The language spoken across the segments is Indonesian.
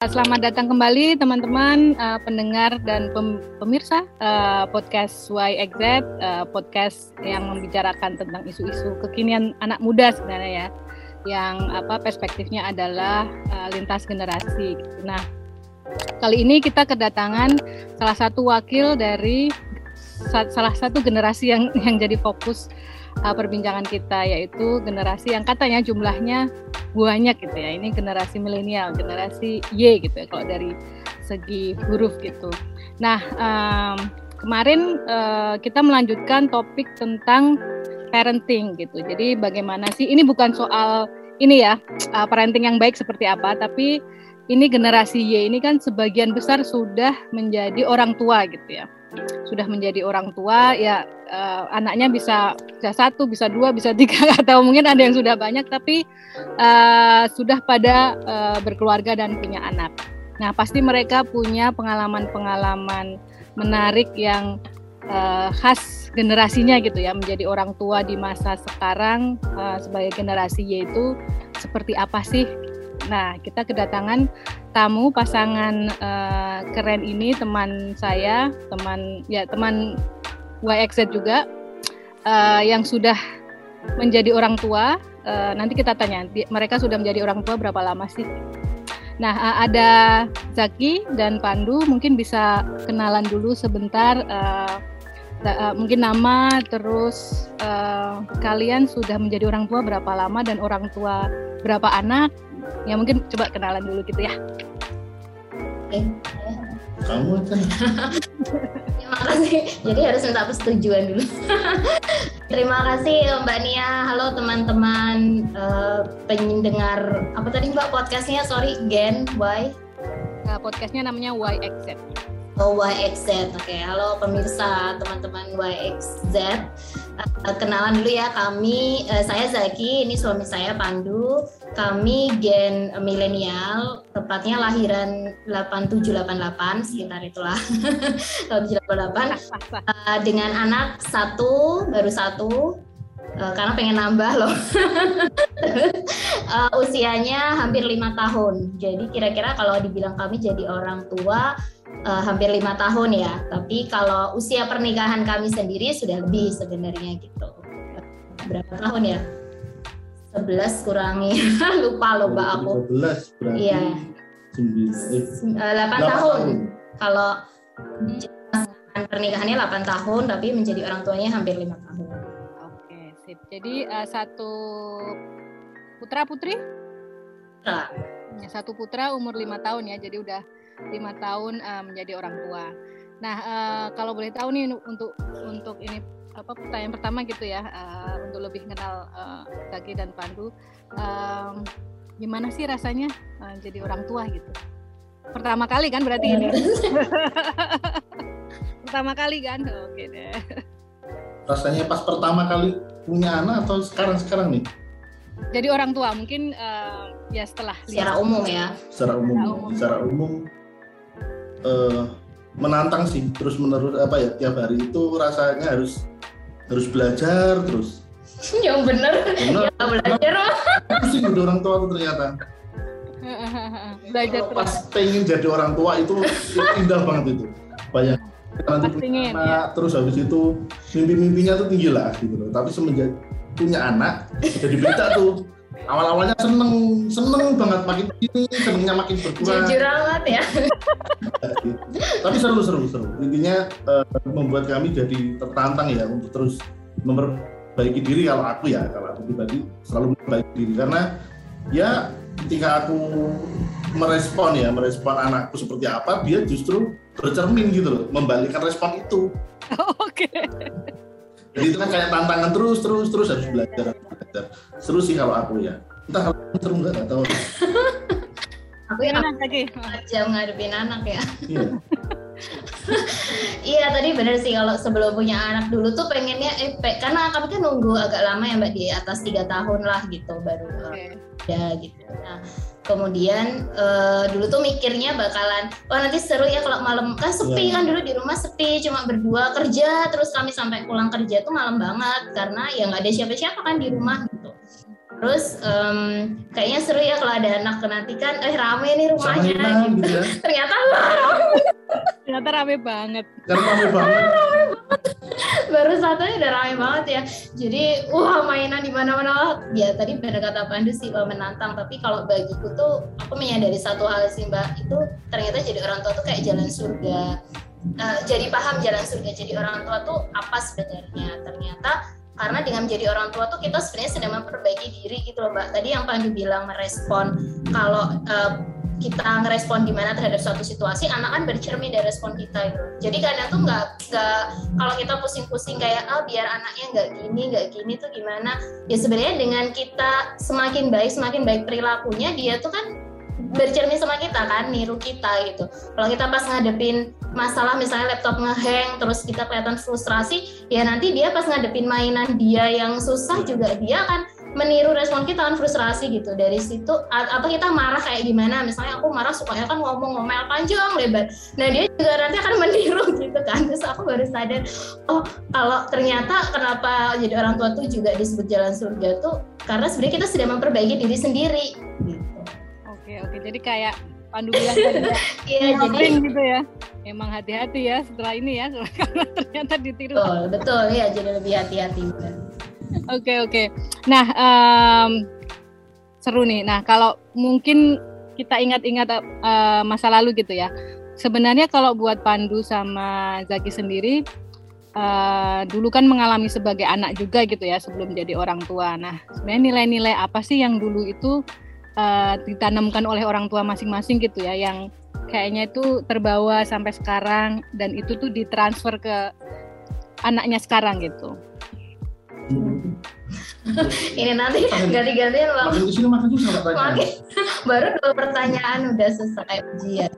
Selamat datang kembali teman-teman uh, pendengar dan pem pemirsa uh, podcast YXZ, uh, podcast yang membicarakan tentang isu-isu kekinian anak muda sebenarnya ya, yang apa perspektifnya adalah uh, lintas generasi. Nah, kali ini kita kedatangan salah satu wakil dari salah satu generasi yang yang jadi fokus uh, perbincangan kita yaitu generasi yang katanya jumlahnya banyak gitu ya. Ini generasi milenial, generasi Y gitu ya kalau dari segi huruf gitu. Nah, um, kemarin uh, kita melanjutkan topik tentang parenting gitu. Jadi bagaimana sih ini bukan soal ini ya, uh, parenting yang baik seperti apa, tapi ini generasi Y ini kan sebagian besar sudah menjadi orang tua gitu ya sudah menjadi orang tua ya uh, anaknya bisa bisa satu bisa dua bisa tiga atau mungkin ada yang sudah banyak tapi uh, sudah pada uh, berkeluarga dan punya anak. Nah pasti mereka punya pengalaman-pengalaman menarik yang uh, khas generasinya gitu ya. Menjadi orang tua di masa sekarang uh, sebagai generasi yaitu seperti apa sih? Nah, kita kedatangan tamu pasangan uh, keren ini teman saya, teman ya teman YXZ juga uh, yang sudah menjadi orang tua. Uh, nanti kita tanya, di, mereka sudah menjadi orang tua berapa lama sih? Nah, uh, ada Zaki dan Pandu, mungkin bisa kenalan dulu sebentar. Uh, uh, mungkin nama, terus uh, kalian sudah menjadi orang tua berapa lama dan orang tua berapa anak? ya mungkin coba kenalan dulu gitu ya oke kamu aja. Terima kasih. Jadi harus minta persetujuan dulu. Terima kasih Mbak Nia. Halo teman-teman uh, pendengar apa tadi Mbak podcastnya? Sorry Gen Why uh, podcastnya namanya Why Accept Oh YXZ, oke. Okay. Halo pemirsa, teman-teman YXZ. Uh, kenalan dulu ya, kami, uh, saya Zaki, ini suami saya Pandu. Kami gen milenial, tepatnya lahiran 8788, sekitar itulah. 8788. uh, dengan anak satu, baru satu, karena pengen nambah loh. usianya hampir lima tahun. Jadi kira-kira kalau dibilang kami jadi orang tua, uh, hampir lima tahun ya. Tapi kalau usia pernikahan kami sendiri sudah lebih sebenarnya gitu. Berapa tahun ya? 11 kurangi lupa loh mbak aku. 11 berarti. Iya. 9 eh, 8, 8 tahun. tahun. Kalau pernikahannya 8 tahun tapi menjadi orang tuanya hampir lima tahun. Oke, sip. Jadi uh, satu putra putri? Putra. Ya, satu putra umur lima tahun ya. Jadi udah lima tahun uh, menjadi orang tua. Nah, uh, kalau boleh tahu nih untuk untuk ini apa pertanyaan pertama gitu ya uh, untuk lebih kenal uh, Kaki dan Pandu, um, gimana sih rasanya uh, jadi orang tua gitu? Pertama kali kan berarti ini? pertama kali kan? Oke deh. Rasanya pas pertama kali punya anak atau sekarang sekarang nih? Jadi orang tua mungkin uh, ya setelah secara umum ya. Secara umum. Secara umum, secara umum uh, menantang sih terus menerus apa ya tiap hari itu rasanya harus harus belajar terus. Yang bener, bener. ya belajar. Sih jadi orang tua tuh ternyata. Belajar pas pengen jadi orang tua itu, indah banget itu. Banyak. Nanti punya anak ya. terus habis itu mimpi-mimpinya tuh tinggi lah gitu loh. Tapi semenjak punya anak jadi berita tuh awal-awalnya seneng seneng banget makin ini senengnya makin berkurang. Jujur amat ya. Tapi seru seru seru. Intinya uh, membuat kami jadi tertantang ya untuk terus memperbaiki diri kalau aku ya kalau aku pribadi selalu memperbaiki diri. Karena ya ketika aku merespon ya merespon anakku seperti apa dia justru bercermin gitu loh membalikan respon itu. Oke. Okay. Jadi itu kan kayak tantangan terus terus terus harus belajar belajar. Seru sih kalau aku ya. Entah kalau seru nggak tahu. Aku yang anak lagi jam ngadepin anak ya. Iya. iya tadi bener sih. Kalau sebelum punya anak dulu tuh pengennya eh karena kami kan nunggu agak lama ya mbak di atas tiga tahun lah gitu baru okay. Ya gitu. Nah kemudian uh, dulu tuh mikirnya bakalan wah nanti seru ya kalau malam. Kan sepi yeah. kan dulu di rumah sepi cuma berdua kerja terus kami sampai pulang kerja tuh malam banget karena ya nggak ada siapa-siapa kan di rumah. gitu Terus um, kayaknya seru ya kalau ada anak nanti kan, eh rame nih rumahnya. Gitu. Gitu ya. Ternyata rame. Ternyata rame banget. Ternyata rame banget. Baru satunya udah rame banget ya. Jadi wah mainan di mana-mana. Ya tadi benar kata Pandu sih menantang. Tapi kalau bagiku tuh aku menyadari satu hal sih Mbak itu ternyata jadi orang tua tuh kayak jalan surga. Uh, jadi paham jalan surga jadi orang tua tuh apa sebenarnya ternyata karena dengan menjadi orang tua tuh kita sebenarnya sedang memperbaiki diri gitu loh mbak. Tadi yang Pandu bilang merespon kalau uh, kita ngerespon gimana terhadap suatu situasi anak kan bercermin dari respon kita gitu. Jadi kadang tuh nggak nggak kalau kita pusing-pusing kayak ah oh, biar anaknya nggak gini nggak gini tuh gimana? Ya sebenarnya dengan kita semakin baik semakin baik perilakunya dia tuh kan bercermin sama kita kan niru kita gitu. Kalau kita pas ngadepin masalah misalnya laptop ngehang terus kita kelihatan frustrasi ya nanti dia pas ngadepin mainan dia yang susah juga dia akan meniru respon kita kan frustrasi gitu. Dari situ atau kita marah kayak gimana? Misalnya aku marah supaya kan ngomong ngomel panjang lebar. Nah dia juga nanti akan meniru gitu kan. Terus aku baru sadar oh kalau ternyata kenapa jadi orang tua tuh juga disebut jalan surga tuh karena sebenarnya kita sudah memperbaiki diri sendiri gitu oke oke jadi kayak Pandu bilang tadi ya, iya, jadi gitu ya. Emang hati-hati ya setelah ini ya, karena ternyata ditiru. Betul, betul ya, jadi lebih hati-hati. Oke oke. Nah um, seru nih. Nah kalau mungkin kita ingat-ingat uh, masa lalu gitu ya. Sebenarnya kalau buat Pandu sama Zaki sendiri, uh, dulu kan mengalami sebagai anak juga gitu ya sebelum jadi orang tua. Nah sebenarnya nilai-nilai apa sih yang dulu itu uh, ditanamkan oleh orang tua masing-masing gitu ya yang kayaknya itu terbawa sampai sekarang dan itu tuh ditransfer ke anaknya sekarang gitu. Ini nanti ganti-gantian Makin, baru dua pertanyaan udah selesai ujian.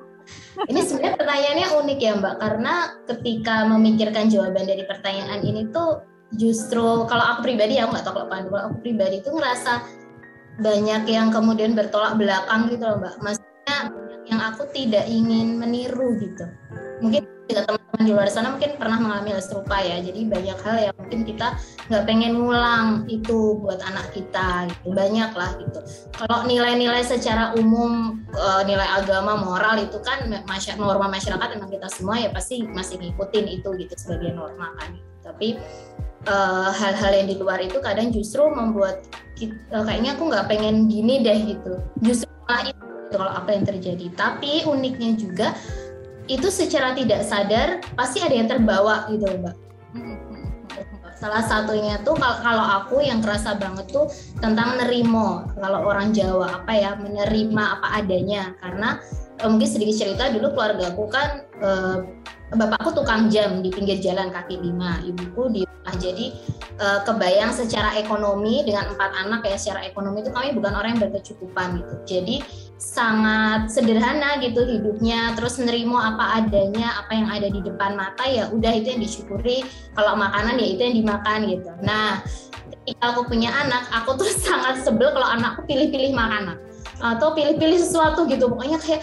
Ini sebenarnya pertanyaannya unik ya Mbak, karena ketika memikirkan jawaban dari pertanyaan ini tuh justru kalau aku pribadi ya aku nggak tahu kalau Pandu, kalau aku pribadi tuh ngerasa banyak yang kemudian bertolak belakang gitu loh mbak. Maksudnya yang aku tidak ingin meniru gitu. Mungkin juga teman-teman di luar sana mungkin pernah mengalami hal serupa ya. Jadi banyak hal yang mungkin kita nggak pengen ngulang itu buat anak kita gitu. Banyak lah gitu. Kalau nilai-nilai secara umum eh, nilai agama moral itu kan masyarakat norma masyarakat emang kita semua ya pasti masih ngikutin itu gitu sebagai norma kan. Tapi hal-hal uh, yang di luar itu kadang justru membuat uh, kayaknya aku nggak pengen gini deh gitu. Justru malah itu gitu, kalau apa yang terjadi. Tapi uniknya juga itu secara tidak sadar pasti ada yang terbawa gitu mbak. Salah satunya tuh kalau aku yang kerasa banget tuh tentang nerimo. Kalau orang Jawa apa ya menerima apa adanya. Karena eh, mungkin sedikit cerita dulu keluarga aku kan eh, bapakku tukang jam di pinggir jalan kaki lima ibuku di Nah, jadi uh, kebayang secara ekonomi dengan empat anak ya secara ekonomi itu kami bukan orang yang berkecukupan gitu. Jadi sangat sederhana gitu hidupnya, terus nerimo apa adanya, apa yang ada di depan mata ya udah itu yang disyukuri. Kalau makanan ya itu yang dimakan gitu. Nah, ketika aku punya anak, aku tuh sangat sebel kalau anakku pilih-pilih makanan atau pilih-pilih sesuatu gitu. Pokoknya kayak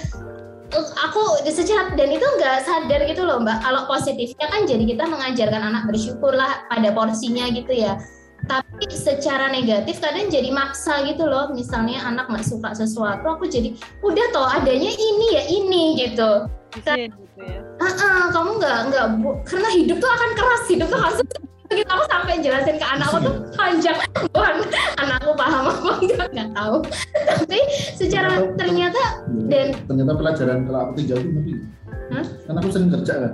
aku secara dan itu nggak sadar gitu loh mbak. Kalau positifnya kan jadi kita mengajarkan anak bersyukur lah pada porsinya gitu ya. Tapi secara negatif kadang jadi maksa gitu loh. Misalnya anak nggak suka sesuatu aku jadi udah toh adanya ini ya ini gitu. Kan, gitu ya. Uh -uh, kamu nggak nggak karena hidup tuh akan keras hidup tuh harus gitu aku sampai jelasin ke anakku tuh panjang bukan anakku paham apa enggak nggak tahu tapi secara ternyata dan ternyata pelajaran kalau aku tinggal itu tapi Hah? Karena aku sering kerja kan.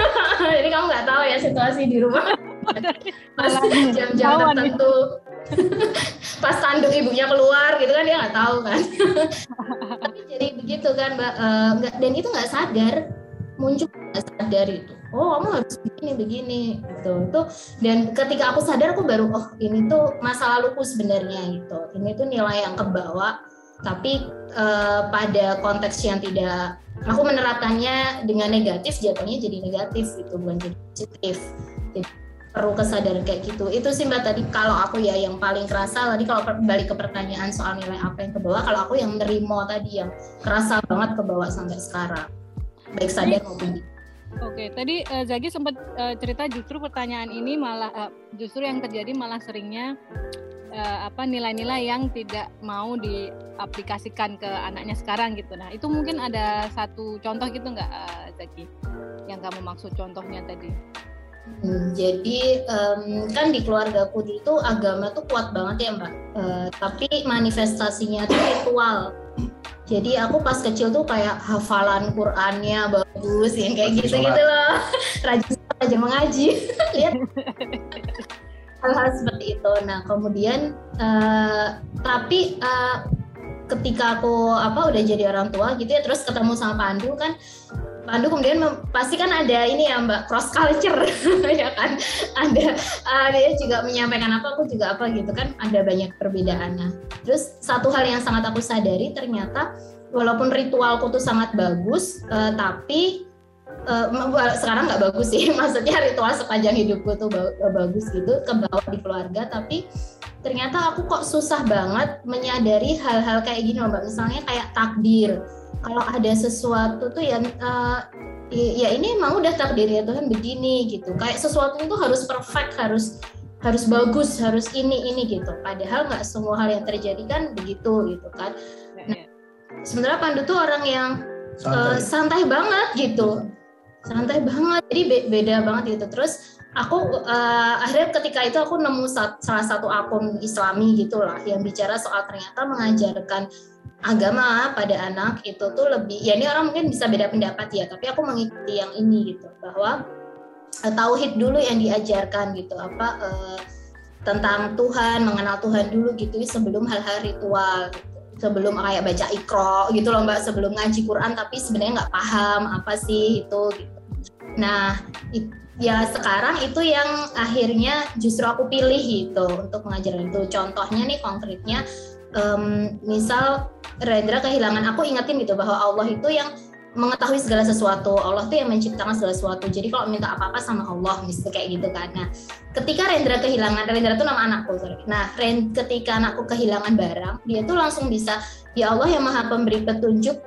Jadi kamu nggak tahu ya situasi di rumah. Pas jam-jam tertentu. Pas tanduk ibunya keluar gitu kan dia nggak tahu kan. Tapi jadi begitu kan, Mbak. Uh, dan itu nggak sadar muncul nggak sadar itu oh kamu harus begini begini gitu. Itu dan ketika aku sadar aku baru oh ini tuh masa laluku sebenarnya gitu. Ini tuh nilai yang kebawa tapi uh, pada konteks yang tidak aku menerapkannya dengan negatif jatuhnya jadi negatif gitu bukan jadi positif. Jadi perlu kesadaran kayak gitu. Itu sih mbak tadi kalau aku ya yang paling kerasa tadi kalau balik ke pertanyaan soal nilai apa yang kebawa kalau aku yang nerimo tadi yang kerasa banget kebawa sampai sekarang. Baik sadar maupun tidak Oke, tadi uh, Zagi sempat uh, cerita justru pertanyaan ini malah uh, justru yang terjadi malah seringnya uh, apa nilai-nilai yang tidak mau diaplikasikan ke anaknya sekarang gitu. Nah itu mungkin ada satu contoh gitu nggak uh, Zaki yang kamu maksud contohnya tadi? Hmm, jadi um, kan di keluarga aku itu agama tuh kuat banget ya mbak. Uh, tapi manifestasinya tuh ritual. Jadi aku pas kecil tuh kayak hafalan Qurannya bagus, yang kayak gitu gitu loh. Rajin rajin mengaji. Lihat hal-hal seperti itu. Nah kemudian uh, tapi uh, ketika aku apa udah jadi orang tua gitu ya, terus ketemu sama Pandu kan Pandu kemudian pasti kan ada ini ya Mbak cross culture ya kan? Ada uh, dia juga menyampaikan apa aku juga apa gitu kan ada banyak perbedaannya. Terus satu hal yang sangat aku sadari ternyata walaupun ritualku tuh sangat bagus uh, tapi uh, sekarang nggak bagus sih. Maksudnya ritual sepanjang hidupku tuh bagus gitu ke bawah di keluarga tapi ternyata aku kok susah banget menyadari hal-hal kayak gini mbak. Misalnya kayak takdir kalau ada sesuatu tuh yang uh, ya ini emang udah takdirnya Tuhan begini gitu. Kayak sesuatu itu harus perfect harus harus bagus harus ini ini gitu. Padahal nggak semua hal yang terjadi kan begitu gitu kan. Ya, nah, ya. sebenarnya Pandu tuh orang yang santai, uh, santai banget gitu. Santai banget. Jadi be beda banget gitu. Terus aku uh, akhirnya ketika itu aku nemu salah satu akun Islami gitulah yang bicara soal ternyata mengajarkan agama pada anak itu tuh lebih ya ini orang mungkin bisa beda pendapat ya tapi aku mengikuti yang ini gitu bahwa uh, tauhid dulu yang diajarkan gitu apa uh, tentang Tuhan mengenal Tuhan dulu gitu sebelum hal-hal ritual gitu. sebelum kayak baca ikro gitu loh mbak sebelum ngaji Quran tapi sebenarnya nggak paham apa sih itu gitu nah it, ya sekarang itu yang akhirnya justru aku pilih gitu untuk mengajarkan itu contohnya nih konkretnya um, misal Rendra kehilangan aku ingetin gitu bahwa Allah itu yang mengetahui segala sesuatu. Allah tuh yang menciptakan segala sesuatu. Jadi kalau minta apa-apa sama Allah misalnya kayak gitu kan. Nah ketika Rendra kehilangan Rendra itu nama anakku sorry. nah Rend, ketika anakku kehilangan barang dia tuh langsung bisa ya Allah yang maha pemberi petunjuk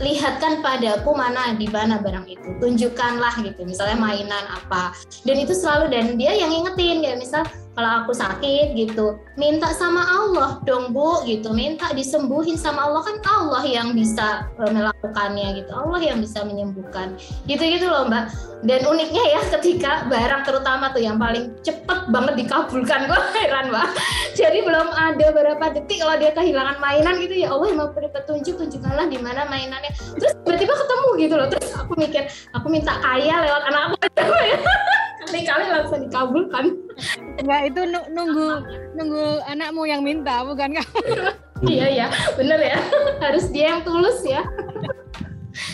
lihatkan padaku mana di mana barang itu. Tunjukkanlah gitu. Misalnya mainan apa. Dan itu selalu dan dia yang ingetin ya misal kalau aku sakit gitu minta sama Allah dong bu gitu. Minta disembuhin sama Allah. Kan Allah yang bisa e, melakukannya gitu. Allah yang bisa menyembuhkan. Gitu gitu loh mbak. Dan uniknya ya ketika barang terutama tuh yang paling cepet banget dikabulkan gue heran mbak. Jadi belum ada beberapa detik kalau dia kehilangan mainan gitu. Ya Allah mau beri petunjuk tunjukkanlah di mana mainannya. Terus tiba-tiba ketemu gitu loh. Terus aku mikir aku minta kaya lewat anak aku. Kali-kali langsung dikabulkan enggak itu nunggu nunggu anakmu yang minta bukan kamu iya ya bener ya harus dia yang tulus ya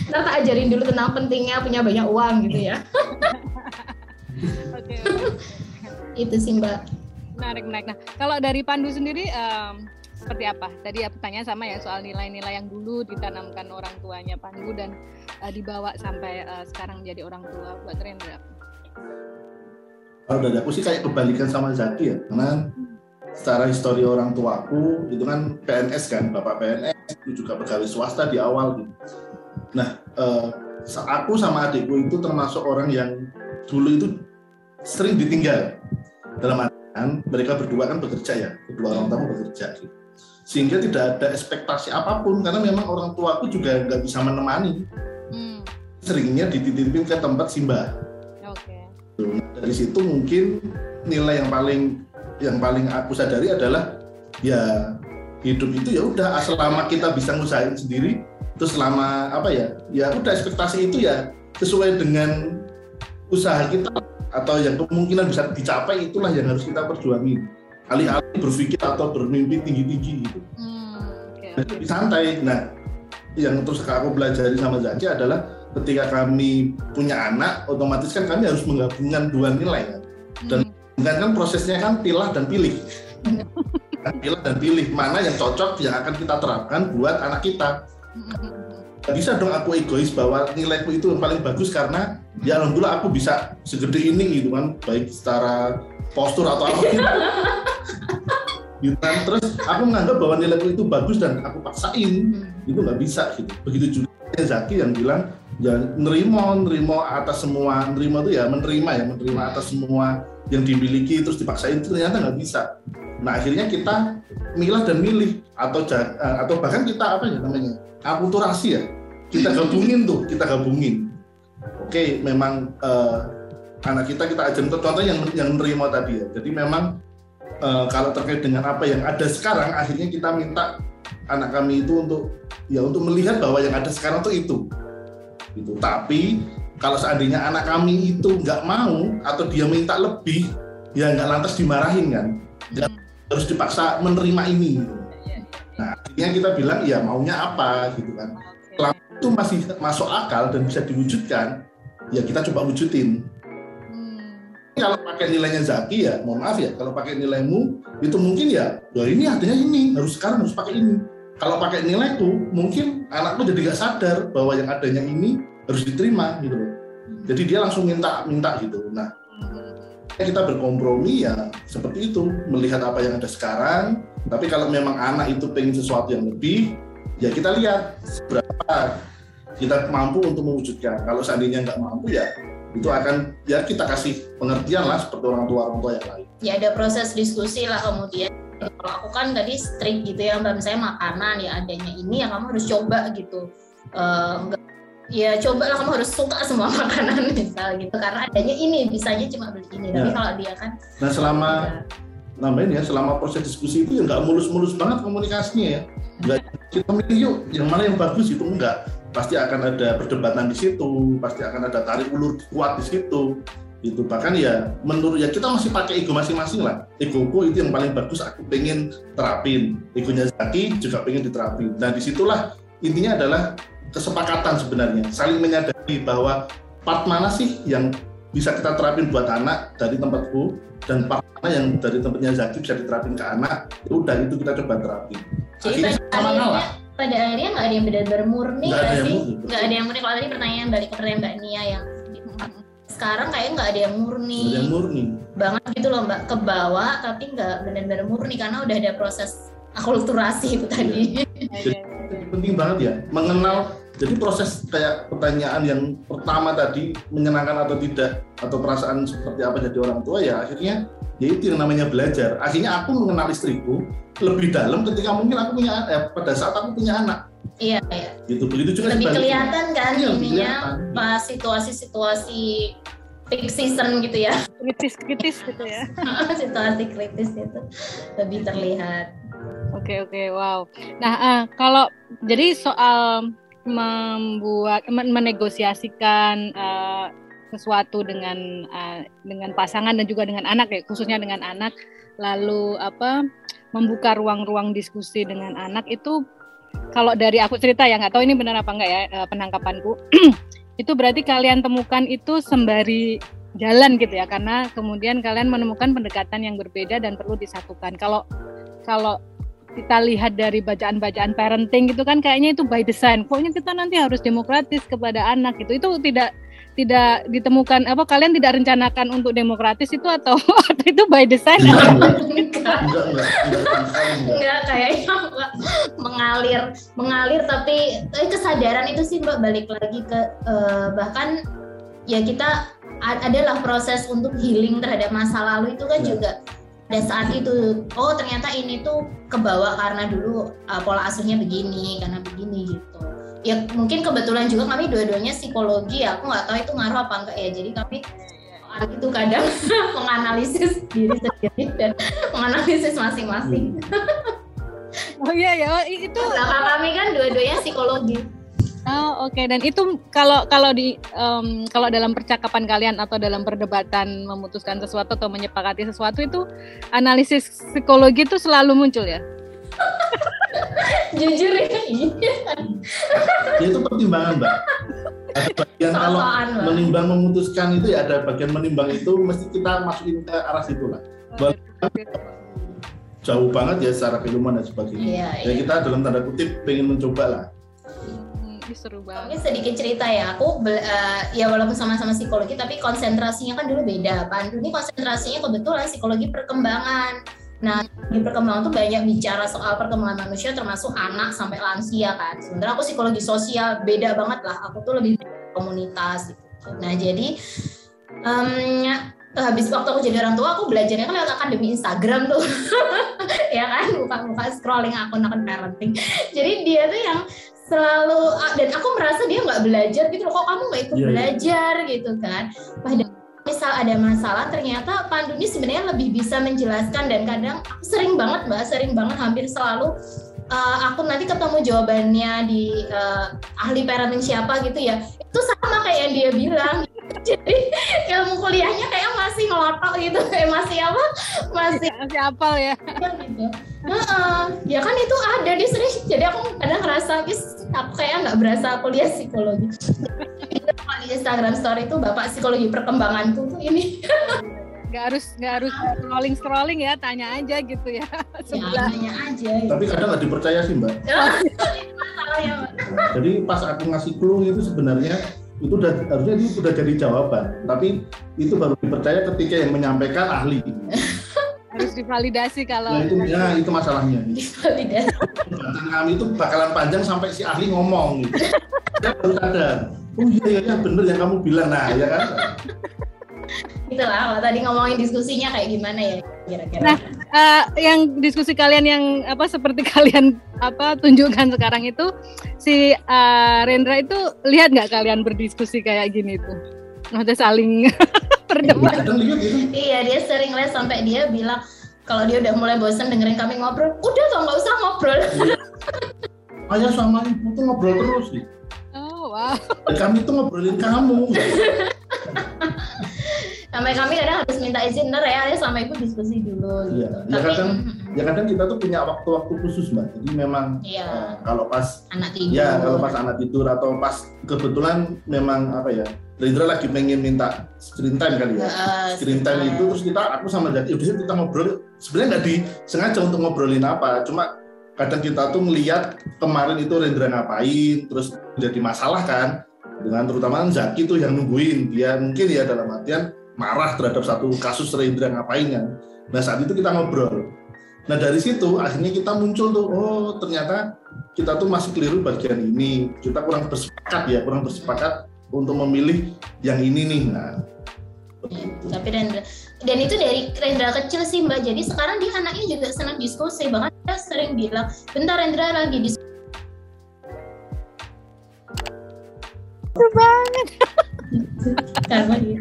Ntar tak ajarin dulu tentang pentingnya punya banyak uang gitu ya. Oke. Itu sih Mbak. Menarik, menarik. Nah, kalau dari Pandu sendiri um, seperti apa? Tadi aku tanya sama ya soal nilai-nilai yang dulu ditanamkan orang tuanya Pandu dan uh, dibawa sampai uh, sekarang menjadi orang tua buat Rendra. Kalau dari aku sih kayak kebalikan sama Zaki ya, karena secara histori orang tuaku itu kan PNS kan, bapak PNS itu juga pegawai swasta di awal gitu. Nah, eh, aku sama adikku itu termasuk orang yang dulu itu sering ditinggal dalam artian mereka berdua kan bekerja ya, kedua orang tua bekerja gitu. Sehingga tidak ada ekspektasi apa pun karena memang orang tuaku juga nggak bisa menemani. Hmm. Seringnya dititipin ke tempat simbah dari situ mungkin nilai yang paling yang paling aku sadari adalah ya hidup itu ya udah selama kita bisa ngusahain sendiri terus selama apa ya ya udah ekspektasi itu ya sesuai dengan usaha kita atau yang kemungkinan bisa dicapai itulah yang harus kita perjuangi. Alih-alih berpikir atau bermimpi tinggi-tinggi gitu. Hmm, okay. Jadi santai. Nah yang terus aku pelajari sama Zaki adalah ketika kami punya anak, otomatis kan kami harus menggabungkan dua nilai kan. Dan hmm. kan prosesnya kan pilah dan pilih. kan pilah dan pilih mana yang cocok yang akan kita terapkan buat anak kita. Gak bisa dong aku egois bahwa nilaiku itu yang paling bagus karena ya alhamdulillah aku bisa segede ini gitu kan, baik secara postur atau apa gitu. gitu kan. Terus aku menganggap bahwa nilaiku itu bagus dan aku paksain, hmm. itu nggak bisa gitu. Begitu juga Zaki yang bilang ya nerimo nerimo atas semua nerimo itu ya menerima ya menerima atas semua yang dimiliki terus dipaksain itu ternyata nggak bisa Nah akhirnya kita milah dan milih atau eh, atau bahkan kita apa ya namanya akulturasi ya kita gabungin tuh kita gabungin. Oke memang uh, anak kita kita ajarin contoh yang yang menerima tadi ya. Jadi memang uh, kalau terkait dengan apa yang ada sekarang akhirnya kita minta anak kami itu untuk ya untuk melihat bahwa yang ada sekarang tuh itu gitu tapi kalau seandainya anak kami itu nggak mau atau dia minta lebih ya nggak lantas dimarahin kan hmm. harus dipaksa menerima ini gitu. nah akhirnya kita bilang ya maunya apa gitu kan kalau itu masih masuk akal dan bisa diwujudkan ya kita coba wujudin hmm. kalau pakai nilainya Zaki ya mohon maaf ya kalau pakai nilaimu itu mungkin ya ya ini artinya ini harus sekarang harus pakai ini kalau pakai nilai itu mungkin anakku jadi gak sadar bahwa yang adanya ini harus diterima gitu loh. Jadi dia langsung minta minta gitu. Nah kita berkompromi ya seperti itu. Melihat apa yang ada sekarang tapi kalau memang anak itu pengen sesuatu yang lebih ya kita lihat seberapa kita mampu untuk mewujudkan. Kalau seandainya nggak mampu ya itu akan ya kita kasih pengertian lah seperti orang tua orang tua yang lain. Ya ada proses diskusi lah kemudian kalau aku kan tadi strict gitu ya mbak. Misalnya makanan ya adanya ini ya kamu harus coba gitu. Uh, enggak ya coba lah kamu harus suka semua makanan misal gitu. Karena adanya ini bisanya cuma beli ini. Tapi ya. kalau dia kan nah selama ya. nambahin ya selama proses diskusi itu ya nggak mulus-mulus banget komunikasinya ya. Nggak kita milih yuk yang mana yang bagus itu enggak. Pasti akan ada perdebatan di situ pasti akan ada tarik ulur kuat di situ itu bahkan ya menurut ya kita masih pakai ego masing-masing lah. Egoku itu yang paling bagus aku pengen terapin. Egonya Zaki juga pengen diterapin. Nah di situlah intinya adalah kesepakatan sebenarnya. Saling menyadari bahwa part mana sih yang bisa kita terapin buat anak dari tempatku dan part mana yang dari tempatnya Zaki bisa diterapin ke anak ya udah itu kita coba terapin. Jadi sama ngalah pada akhirnya nggak ada yang benar-benar murni nggak ada, nggak ada yang murni. Kalau tadi pertanyaan balik ke pertanyaan Mbak Nia yang sekarang kayak nggak ada yang murni. Ada yang murni. Banget gitu loh mbak, ke bawah tapi nggak benar-benar murni karena udah ada proses akulturasi itu tadi. Jadi, penting banget ya mengenal. Jadi proses kayak pertanyaan yang pertama tadi menyenangkan atau tidak atau perasaan seperti apa jadi orang tua ya akhirnya ya itu yang namanya belajar. Akhirnya aku mengenal istriku lebih dalam ketika mungkin aku punya eh, pada saat aku punya anak. Iya, iya. Gitu begitu juga lebih kelihatan kan iya, ininya pas situasi-situasi peak season gitu ya. Kritis-kritis gitu ya. situasi kritis itu lebih terlihat. Oke, okay, oke, okay, wow. Nah, uh, kalau jadi soal membuat menegosiasikan uh, sesuatu dengan uh, dengan pasangan dan juga dengan anak ya, khususnya dengan anak lalu apa membuka ruang-ruang diskusi dengan anak itu kalau dari aku cerita ya nggak tahu ini benar apa enggak ya eh, penangkapanku. Itu berarti kalian temukan itu sembari jalan gitu ya karena kemudian kalian menemukan pendekatan yang berbeda dan perlu disatukan. Kalau kalau kita lihat dari bacaan-bacaan parenting gitu kan kayaknya itu by design. Pokoknya kita nanti harus demokratis kepada anak gitu. Itu tidak tidak ditemukan apa kalian tidak rencanakan untuk demokratis itu atau, atau itu by design? Enggak, enggak, enggak, enggak, kayaknya mengalir mengalir tapi eh, kesadaran itu sih mbak balik lagi ke uh, bahkan ya kita adalah proses untuk healing terhadap masa lalu itu kan ya. juga pada saat itu oh ternyata ini tuh kebawa karena dulu uh, pola asuhnya begini karena begini gitu ya mungkin kebetulan juga kami dua-duanya psikologi ya aku nggak tahu itu ngaruh apa enggak ya jadi kami itu kadang menganalisis diri sendiri dan menganalisis masing-masing. Oh iya ya, oh, itu belakang kami kan dua-duanya psikologi. Oh oke okay. dan itu kalau kalau di um, kalau dalam percakapan kalian atau dalam perdebatan memutuskan sesuatu atau menyepakati sesuatu itu analisis psikologi itu selalu muncul ya? Jujur ya, iya. itu pertimbangan mbak. Ada bagian kalau menimbang memutuskan itu ya ada bagian menimbang itu mesti kita masukin ke arah situ lah. Jauh banget ya secara keilmuan dan sebagainya. Iya, ya iya. kita dalam tanda kutip pengen mencoba lah. Seru banget. Mungkin sedikit cerita ya, aku uh, ya walaupun sama-sama psikologi tapi konsentrasinya kan dulu beda. Pandu ini konsentrasinya kebetulan psikologi perkembangan Nah, di perkembangan tuh banyak bicara soal perkembangan manusia termasuk anak sampai lansia kan. Sebenarnya aku psikologi sosial beda banget lah. Aku tuh lebih komunitas gitu. Nah, jadi um, habis waktu aku jadi orang tua aku belajarnya kan lewat akademi Instagram tuh ya kan buka-buka scrolling akun-akun parenting jadi dia tuh yang selalu dan aku merasa dia nggak belajar gitu loh kok kamu nggak ikut Iya, iya. belajar gitu kan padahal misal ada masalah ternyata Pandu ini sebenarnya lebih bisa menjelaskan dan kadang aku sering banget mbak sering banget hampir selalu uh, aku nanti ketemu jawabannya di uh, ahli parenting siapa gitu ya. Itu sama kayak yang dia bilang. Jadi ilmu kuliahnya kayak masih ngelotok gitu. Kayak masih apa? Masih Masih apal ya. gitu. Heeh. ya kan itu ada di sering. Jadi aku kadang ngerasa "Is, aku kayak nggak berasa kuliah psikologi Kalau di Instagram story itu bapak psikologi perkembanganku tuh ini Nggak harus nggak harus scrolling scrolling ya, tanya aja gitu ya. ya Sebelah. nanya aja Tapi kadang nggak dipercaya sih mbak. itu masalahnya Mbak. Jadi pas aku ngasih clue itu sebenarnya itu udah harusnya itu udah jadi jawaban. Tapi itu baru dipercaya ketika yang menyampaikan ahli. Harus divalidasi kalau Nah itu ya itu masalahnya. Divalidasi. Kami itu bakalan panjang sampai si ahli ngomong gitu. Dia baru sadar. Oh iya iya iya, bener yang kamu bilang nah ya kan. gitu lah kalau tadi ngomongin diskusinya kayak gimana ya kira-kira Nah, Eh, yang diskusi kalian yang apa seperti kalian apa tunjukkan sekarang itu si eh, Rendra itu lihat nggak kalian berdiskusi kayak gini tuh ada saling berdebat lihat gitu. iya dia sering les sampai dia bilang kalau dia udah mulai bosan dengerin kami ngobrol udah tuh nggak usah ngobrol Ayah sama ibu tuh ngobrol terus nih. Wow kami tuh ngobrolin kamu. sampai kami kadang harus minta izin ntar ya dia sama ibu diskusi dulu Iya, gitu. ya kadang ya kadang kita tuh punya waktu-waktu khusus mbak. Jadi memang Iya. eh, kalau pas anak tidur ya kalau pas anak tidur atau pas kebetulan memang apa ya Rendra lagi pengen minta screen time kali ya. Heeh, Screen time itu terus kita aku sama Jati udah kita ngobrol sebenarnya nggak disengaja untuk ngobrolin apa cuma kadang kita tuh melihat kemarin itu Rendra ngapain terus jadi masalah kan. Dengan terutama Zaki tuh yang nungguin. Dia mungkin ya dalam artian marah terhadap satu kasus Rendra ngapain kan. Nah saat itu kita ngobrol. Nah dari situ akhirnya kita muncul tuh oh ternyata kita tuh masih keliru bagian ini. Kita kurang bersepakat ya kurang bersepakat untuk memilih yang ini nih. Nah tapi Rendra dan itu dari Rendra kecil sih mbak. Jadi sekarang dia anaknya juga senang diskusi bahkan dia sering bilang bentar Rendra lagi diskusi karena dia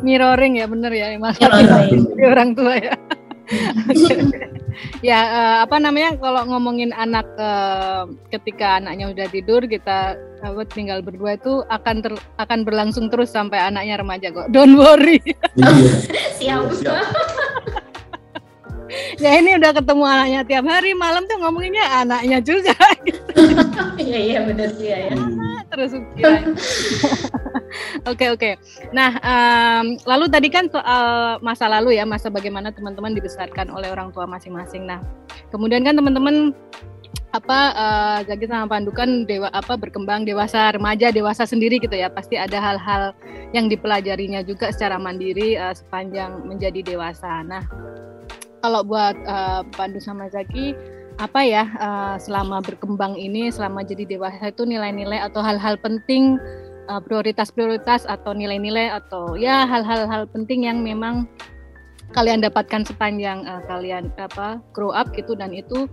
mirroring ya bener ya emang. Jadi orang tua ya. Ya eh, apa namanya kalau ngomongin anak eh, ketika anaknya udah tidur kita apa, tinggal berdua itu akan ter- akan berlangsung terus sampai anaknya remaja kok don't worry iya siap siap ya ini udah ketemu anaknya tiap hari malam tuh ngomonginnya anaknya juga iya iya benar sih ya, ya. terus ya. Oke oke. Nah em, lalu tadi kan soal masa lalu ya masa bagaimana teman-teman dibesarkan oleh orang tua masing-masing. Nah kemudian kan teman-teman apa eh, Zaki sama Pandu kan dewa apa berkembang dewasa remaja dewasa sendiri gitu ya pasti ada hal-hal yang dipelajarinya juga secara mandiri eh, sepanjang menjadi dewasa. Nah kalau buat eh, Pandu sama Zaki apa ya eh, selama berkembang ini selama jadi dewasa itu nilai-nilai atau hal-hal penting eh, prioritas-prioritas atau nilai-nilai atau ya hal-hal hal penting yang memang kalian dapatkan sepanjang eh, kalian apa grow up gitu dan itu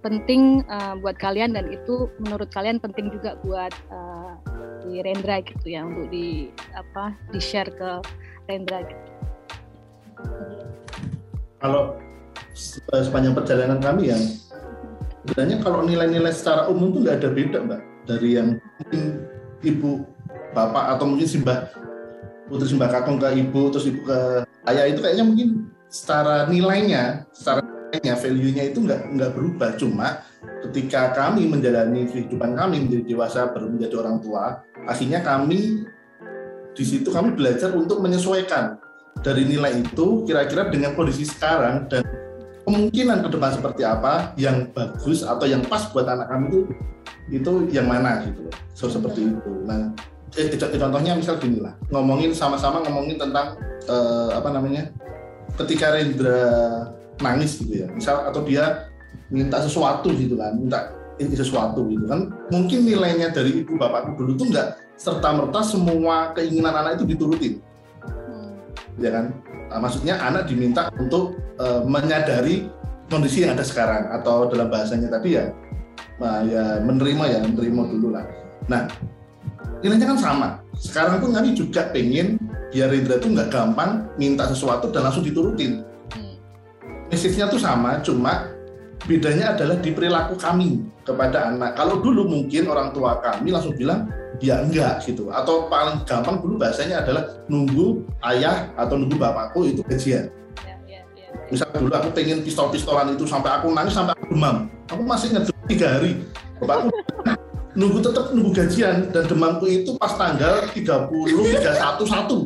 penting eh, buat kalian dan itu menurut kalian penting juga buat eh, di Rendra gitu ya untuk di apa di share ke Rendra gitu. kalau se- sepanjang perjalanan kami ya sebenarnya kalau nilai-nilai secara umum tuh nggak ada beda mbak dari yang mungkin ibu bapak atau mungkin simbah putri simbah kakung ke ibu terus ibu ke ayah itu kayaknya mungkin secara nilainya secara value-nya itu nggak nggak berubah. Cuma ketika kami menjalani kehidupan kami menjadi dewasa baru menjadi orang tua akhirnya kami di situ kami belajar untuk menyesuaikan dari nilai itu kira-kira dengan kondisi sekarang dan kemungkinan ke depan seperti apa yang bagus atau yang pas buat anak kami itu itu yang mana gitu loh. So seperti itu. Nah eh, contoh- contohnya misal gini lah. Ngomongin sama-sama ngomongin tentang eh, apa namanya ketika Rendra nangis gitu ya misal atau dia minta sesuatu gitu kan minta ini sesuatu gitu kan mungkin nilainya dari ibu bapakku dulu tuh nggak serta merta semua keinginan anak itu diturutin Hmm. ya kan Nah, maksudnya anak diminta untuk uh, menyadari kondisi yang ada sekarang atau dalam bahasanya tadi ya nah, ya menerima ya menerima dulu lah. Nah nilainya kan sama. Sekarang pun kami juga pengen biar Indra itu nggak gampang minta sesuatu dan langsung diturutin. Message-nya tuh sama, cuma bedanya adalah di perilaku kami kepada anak. Kalau dulu mungkin orang tua kami langsung bilang ya enggak gitu. Atau paling gampang dulu bahasanya adalah nunggu ayah atau nunggu bapakku itu gajian. Ya, ya, ya, misal dulu aku pengen pistol-pistolan itu sampai aku nangis sampai aku demam. Aku masih ingat tiga hari. Bapakku nunggu tetap nunggu gajian dan demamku itu pas tanggal 30 31 satu.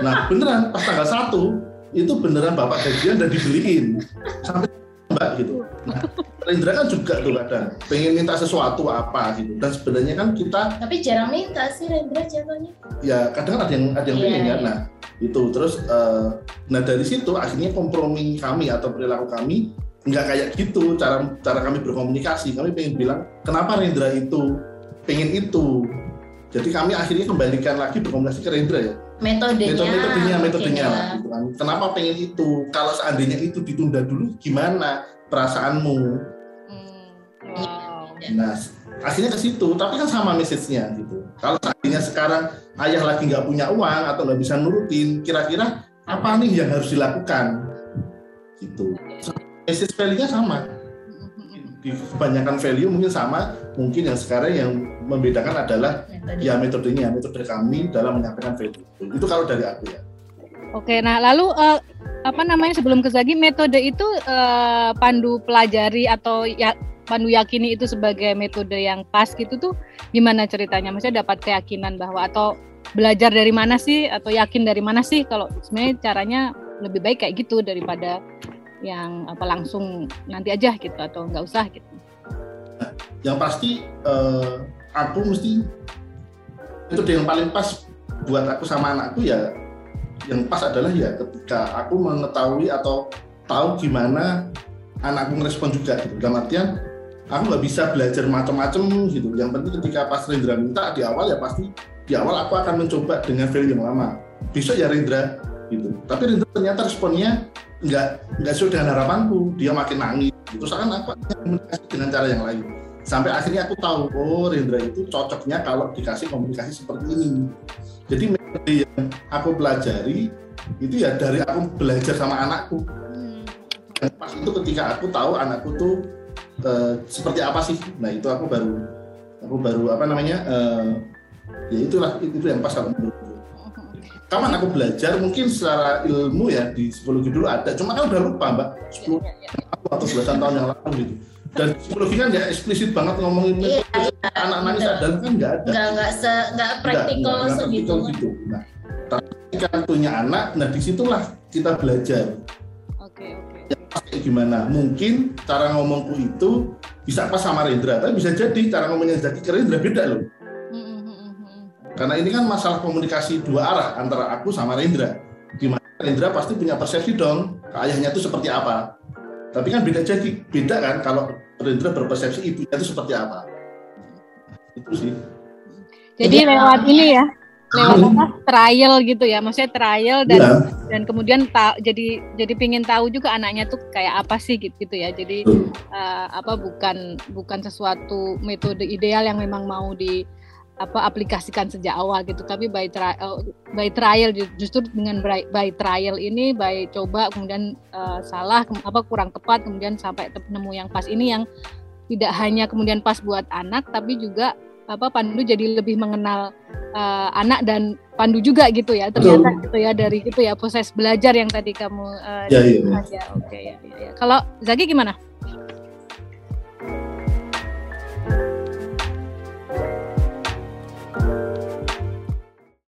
Nah beneran pas tanggal satu itu beneran bapak gajian dan dibeliin. Sampai mbak gitu. Nah Rendra kan juga tuh kadang pengen minta sesuatu apa gitu. Dan sebenarnya kan kita tapi jarang minta sih Rendra jatuhnya. Ya kadang ada yang ada yang yeah, pengen ya nah itu. Terus uh, nah dari situ akhirnya kompromi kami atau perilaku kami nggak kayak gitu. Cara cara kami berkomunikasi. Kami pengen bilang kenapa Rendra itu pengen itu jadi kami akhirnya kembalikan lagi berkomunikasi ke Rendra ya metodenya metodenya metodenya lah, gitu kan. kenapa pengen itu kalau seandainya itu ditunda dulu gimana perasaanmu. Hmm. Wow. Nah, akhirnya ke situ, tapi kan sama message-nya gitu. Kalau seandainya sekarang ayah lagi nggak punya uang atau nggak bisa nurutin, kira-kira apa nih yang harus dilakukan? Gitu. Message value-nya sama. Di kebanyakan value mungkin sama, mungkin yang sekarang yang membedakan adalah metode. ya metodenya, metode kami dalam menyampaikan value. Itu kalau dari aku ya. Oke, nah lalu uh, apa namanya sebelum ke Zagi metode itu uh, Pandu pelajari atau ya Pandu yakini itu sebagai metode yang pas gitu tuh gimana ceritanya? Maksudnya dapat keyakinan bahwa atau belajar dari mana sih atau yakin dari mana sih kalau sebenarnya caranya lebih baik kayak gitu daripada yang apa langsung nanti aja gitu atau nggak usah gitu. Yang pasti uh, aku mesti metode yang paling pas buat aku sama anakku ya yang pas adalah ya ketika aku mengetahui atau tahu gimana anakku merespon juga gitu. Dalam artian aku nggak bisa belajar macam-macam gitu. Yang penting ketika pas Rendra minta di awal ya pasti di awal aku akan mencoba dengan value yang lama. Besok ya Rendra gitu. Tapi Rendra ternyata responnya nggak nggak sesuai dengan harapanku. Dia makin nangis. Itu seakan aku komunikasi dengan cara yang lain. Sampai akhirnya aku tahu, oh Rendra itu cocoknya kalau dikasih komunikasi seperti ini. Jadi metode yang aku pelajari itu ya dari aku belajar sama anakku. Dan pas itu ketika aku tahu anakku tuh uh, seperti apa sih, nah itu aku baru aku baru apa namanya uh, ya itulah itu, itu yang pas aku menurutku. Kapan aku belajar? Mungkin secara ilmu ya di psikologi dulu ada, cuma kan udah lupa mbak. 10 atau belasan tahun yang lalu gitu. Dan psikologi kan ya eksplisit banget ngomongin iya, iya, anak nangis sadar kan nggak ada. Nggak nggak se nggak praktikal segitu gitu. Nah tapi kan punya anak nah di situlah kita belajar. Oke oke ya, gimana? Mungkin cara ngomongku itu bisa pas sama Rendra tapi bisa jadi cara ngomongnya Zaki ke Rendra beda loh karena ini kan masalah komunikasi dua arah antara aku sama Rendra di mana Rendra pasti punya persepsi dong ayahnya itu seperti apa tapi kan beda jadi beda kan kalau Rendra berpersepsi ibunya itu seperti apa. Itu sih. Jadi lewat ini ya, lewat hmm. apa trial gitu ya, maksudnya trial dan ya. dan kemudian ta jadi jadi pingin tahu juga anaknya tuh kayak apa sih gitu, gitu ya. Jadi uh, apa bukan bukan sesuatu metode ideal yang memang mau di apa aplikasikan sejak awal gitu. Tapi by trial by trial justru dengan by, by trial ini by coba kemudian uh, salah apa kurang tepat kemudian sampai nemu yang pas ini yang tidak hanya kemudian pas buat anak tapi juga apa Pandu jadi lebih mengenal uh, anak dan Pandu juga gitu ya. Ternyata Betul. gitu ya dari gitu ya proses belajar yang tadi kamu uh, ya, iya, iya. oke okay, ya, ya, ya. Kalau Zaki gimana